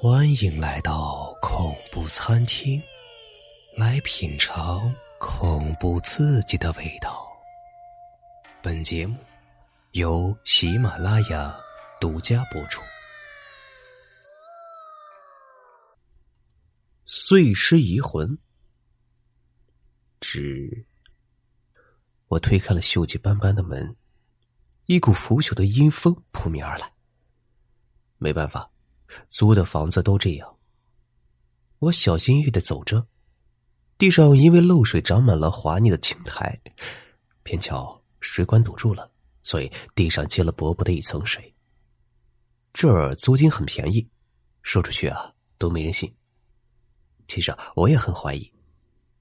欢迎来到恐怖餐厅，来品尝恐怖刺激的味道。本节目由喜马拉雅独家播出。碎尸移魂，只我推开了锈迹斑斑的门，一股腐朽的阴风扑面而来。没办法。租的房子都这样。我小心翼翼的走着，地上因为漏水长满了滑腻的青苔，偏巧水管堵住了，所以地上结了薄薄的一层水。这儿租金很便宜，说出去啊都没人信。其实我也很怀疑，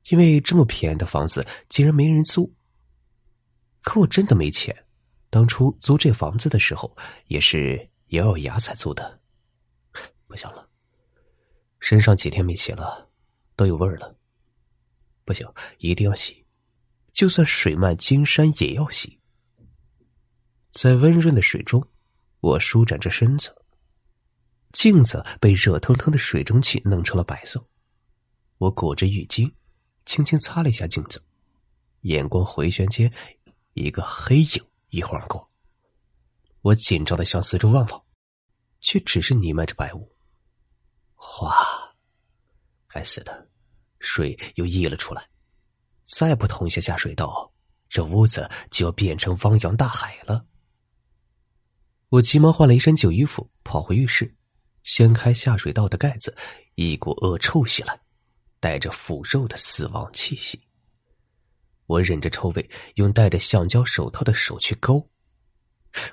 因为这么便宜的房子竟然没人租。可我真的没钱，当初租这房子的时候也是咬咬牙才租的。想了，身上几天没洗了，都有味儿了。不行，一定要洗，就算水漫金山也要洗。在温润的水中，我舒展着身子，镜子被热腾腾的水蒸气弄成了白色。我裹着浴巾，轻轻擦了一下镜子，眼光回旋间，一个黑影一晃而过。我紧张的向四周望望，却只是弥漫着白雾。哗！该死的，水又溢了出来。再不通一下下水道，这屋子就要变成汪洋大海了。我急忙换了一身旧衣服，跑回浴室，掀开下水道的盖子，一股恶臭袭来，带着腐肉的死亡气息。我忍着臭味，用戴着橡胶手套的手去勾，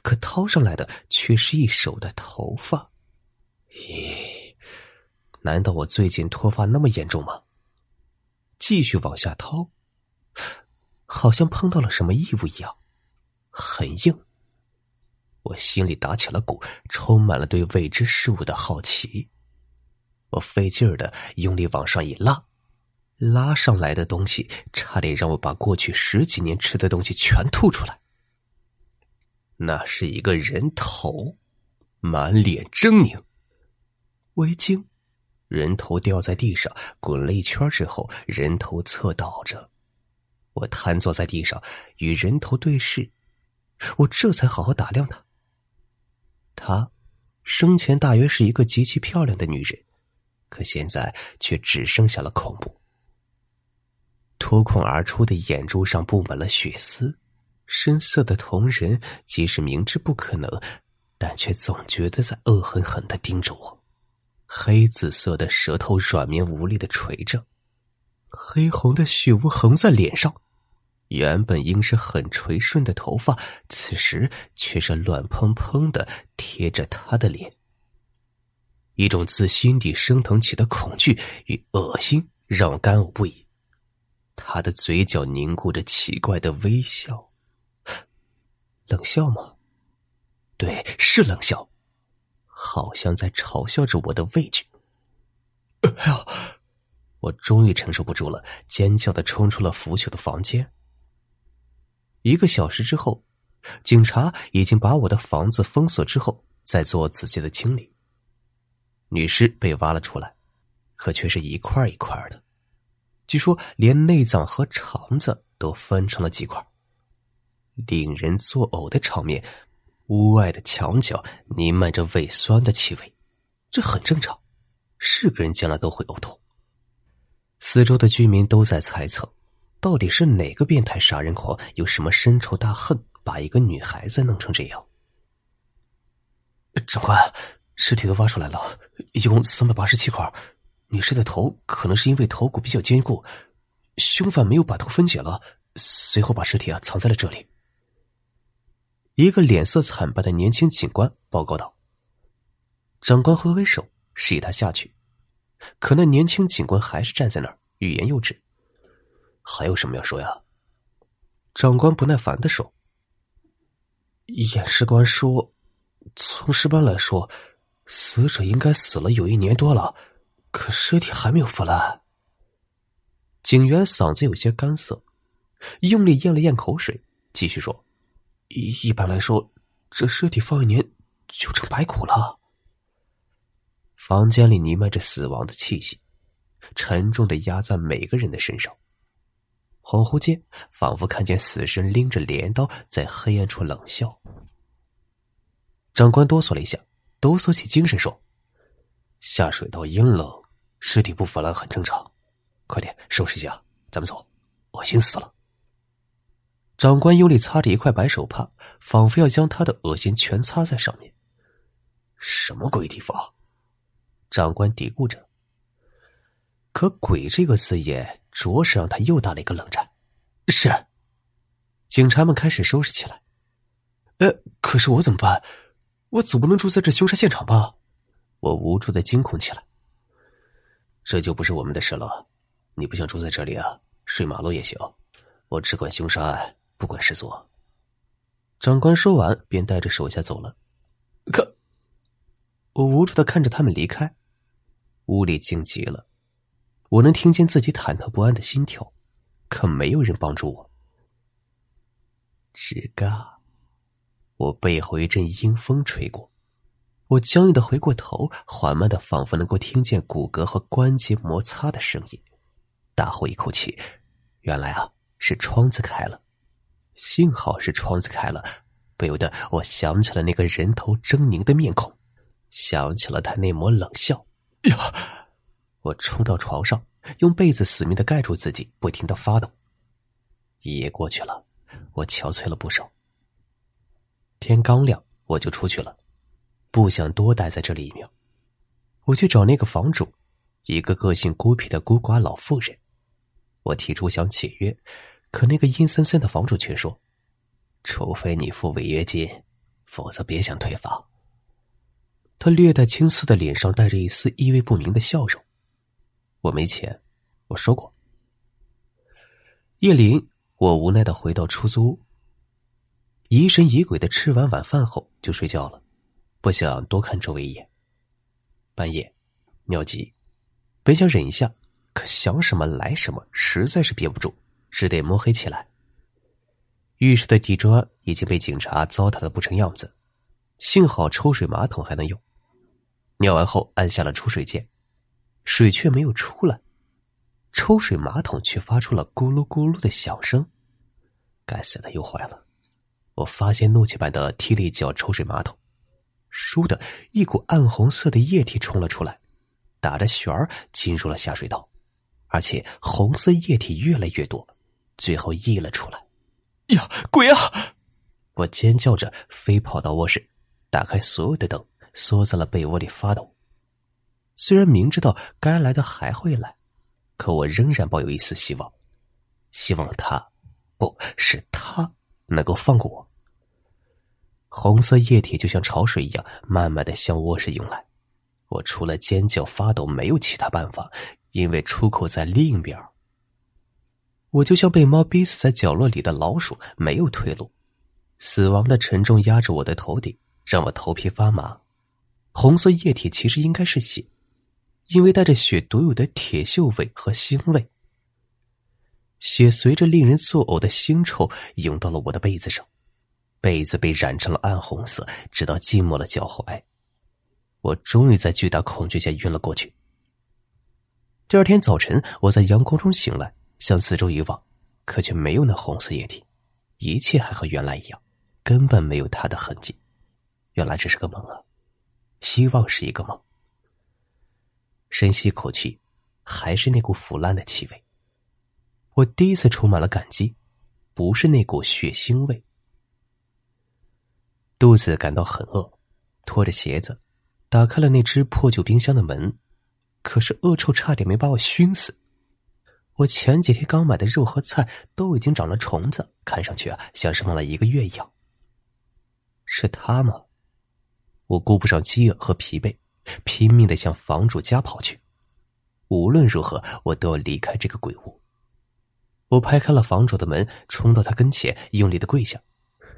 可掏上来的却是一手的头发。咦？难道我最近脱发那么严重吗？继续往下掏，好像碰到了什么异物一样，很硬。我心里打起了鼓，充满了对未知事物的好奇。我费劲儿的用力往上一拉，拉上来的东西差点让我把过去十几年吃的东西全吐出来。那是一个人头，满脸狰狞，我一惊。人头掉在地上，滚了一圈之后，人头侧倒着。我瘫坐在地上，与人头对视。我这才好好打量他。她生前大约是一个极其漂亮的女人，可现在却只剩下了恐怖。脱困而出的眼珠上布满了血丝，深色的瞳仁即使明知不可能，但却总觉得在恶狠狠的盯着我。黑紫色的舌头软绵无力的垂着，黑红的血污横在脸上，原本应是很垂顺的头发，此时却是乱蓬蓬的贴着他的脸。一种自心底升腾起的恐惧与恶心让我干呕不已。他的嘴角凝固着奇怪的微笑，冷笑吗？对，是冷笑。好像在嘲笑着我的畏惧。哎呀！我终于承受不住了，尖叫的冲出了腐朽的房间。一个小时之后，警察已经把我的房子封锁之后，再做仔细的清理。女尸被挖了出来，可却是一块一块的，据说连内脏和肠子都分成了几块，令人作呕的场面。屋外的墙角弥漫着胃酸的气味，这很正常，是个人见了都会呕吐。四周的居民都在猜测，到底是哪个变态杀人狂有什么深仇大恨，把一个女孩子弄成这样。长官，尸体都挖出来了，一共三百八十七块，女士的头可能是因为头骨比较坚固，凶犯没有把头分解了，随后把尸体啊藏在了这里。一个脸色惨白的年轻警官报告道：“长官挥挥手，示意他下去。可那年轻警官还是站在那儿，欲言又止。还有什么要说呀？”长官不耐烦的说：“验尸官说，从尸斑来说，死者应该死了有一年多了，可尸体还没有腐烂。”警员嗓子有些干涩，用力咽了咽口水，继续说。一一般来说，这尸体放一年就成白骨了。房间里弥漫着死亡的气息，沉重的压在每个人的身上。恍惚间，仿佛看见死神拎着镰刀在黑暗处冷笑。长官哆嗦了一下，抖擞起精神说：“下水道阴冷，尸体不腐烂很正常。快点收拾一下，咱们走，恶心死了。”长官用力擦着一块白手帕，仿佛要将他的恶心全擦在上面。什么鬼地方？长官嘀咕着。可“鬼”这个字眼，着实让他又打了一个冷战。是，警察们开始收拾起来。呃，可是我怎么办？我总不能住在这凶杀现场吧？我无助的惊恐起来。这就不是我们的事了。你不想住在这里啊？睡马路也行。我只管凶杀案。不管是做。长官说完，便带着手下走了。可，我无助的看着他们离开。屋里静极了，我能听见自己忐忑不安的心跳，可没有人帮助我。吱嘎，我背后一阵阴风吹过，我僵硬的回过头，缓慢的，仿佛能够听见骨骼和关节摩擦的声音。大呼一口气，原来啊，是窗子开了。幸好是窗子开了，不由得我想起了那个人头狰狞的面孔，想起了他那抹冷笑。呀！我冲到床上，用被子死命的盖住自己，不停的发抖。一夜过去了，我憔悴了不少。天刚亮，我就出去了，不想多待在这里一秒。我去找那个房主，一个个性孤僻的孤寡老妇人。我提出想解约。可那个阴森森的房主却说：“除非你付违约金，否则别想退房。”他略带青涩的脸上带着一丝意味不明的笑容。我没钱，我说过。叶林，我无奈的回到出租屋，疑神疑鬼的吃完晚饭后就睡觉了，不想多看周围一眼。半夜，尿急，本想忍一下，可想什么来什么，实在是憋不住。只得摸黑起来。浴室的地砖已经被警察糟蹋的不成样子，幸好抽水马桶还能用。尿完后按下了出水键，水却没有出来，抽水马桶却发出了咕噜咕噜的响声。该死的，又坏了！我发现怒气般的踢了一脚抽水马桶，倏的一股暗红色的液体冲了出来，打着旋儿进入了下水道，而且红色液体越来越多。最后溢了出来，呀，鬼啊！我尖叫着飞跑到卧室，打开所有的灯，缩在了被窝里发抖。虽然明知道该来的还会来，可我仍然抱有一丝希望，希望他，不是他，能够放过我。红色液体就像潮水一样，慢慢的向卧室涌来。我除了尖叫发抖，没有其他办法，因为出口在另一边。我就像被猫逼死在角落里的老鼠，没有退路。死亡的沉重压着我的头顶，让我头皮发麻。红色液体其实应该是血，因为带着血独有的铁锈味和腥味。血随着令人作呕的腥臭涌到了我的被子上，被子被染成了暗红色，直到浸没了脚踝。我终于在巨大恐惧下晕了过去。第二天早晨，我在阳光中醒来。向四周一望，可却没有那红色液体，一切还和原来一样，根本没有他的痕迹。原来这是个梦啊！希望是一个梦。深吸一口气，还是那股腐烂的气味。我第一次充满了感激，不是那股血腥味。肚子感到很饿，拖着鞋子，打开了那只破旧冰箱的门，可是恶臭差点没把我熏死。我前几天刚买的肉和菜都已经长了虫子，看上去啊像是放了一个月一样。是他吗？我顾不上饥饿和疲惫，拼命的向房主家跑去。无论如何，我都要离开这个鬼屋。我拍开了房主的门，冲到他跟前，用力的跪下：“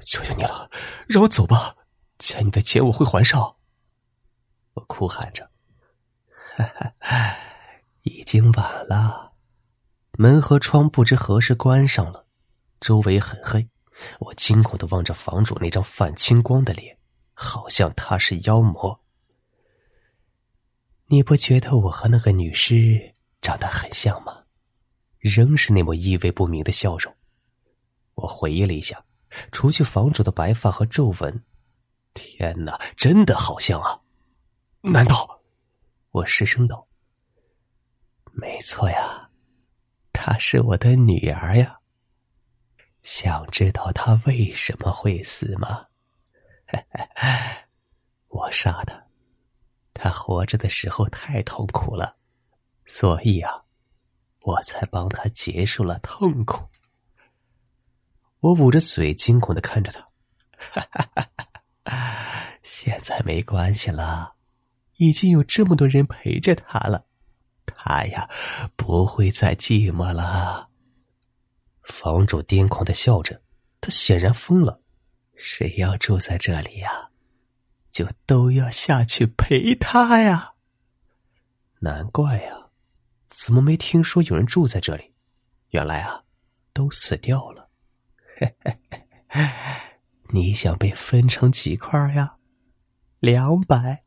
求求你了，让我走吧！欠你的钱我会还上。”我哭喊着：“已经晚了。”门和窗不知何时关上了，周围很黑。我惊恐的望着房主那张泛青光的脸，好像他是妖魔。你不觉得我和那个女尸长得很像吗？仍是那抹意味不明的笑容。我回忆了一下，除去房主的白发和皱纹，天哪，真的好像啊！难道？我失声道：“没错呀，她是我的女儿呀。想知道她为什么会死吗？我杀她。”他活着的时候太痛苦了，所以啊，我才帮她结束了痛苦。我捂着嘴，惊恐的看着他。现在没关系了，已经有这么多人陪着他了，他呀不会再寂寞了。房主癫狂的笑着，他显然疯了。谁要住在这里呀？就都要下去陪他呀。难怪呀，怎么没听说有人住在这里？原来啊，都死掉了。嘿嘿，你想被分成几块呀？两百、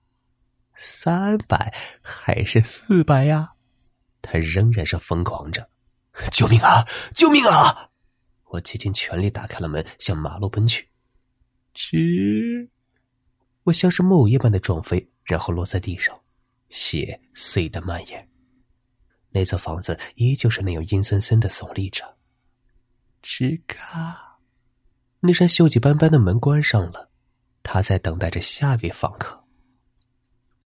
三百还是四百呀？他仍然是疯狂着。救命啊！救命啊！我竭尽全力打开了门，向马路奔去。吱。我像是木偶一般的撞飞，然后落在地上，血碎的蔓延。那座房子依旧是那样阴森森的耸立着。吱嘎，那扇锈迹斑斑的门关上了，他在等待着下一位访客。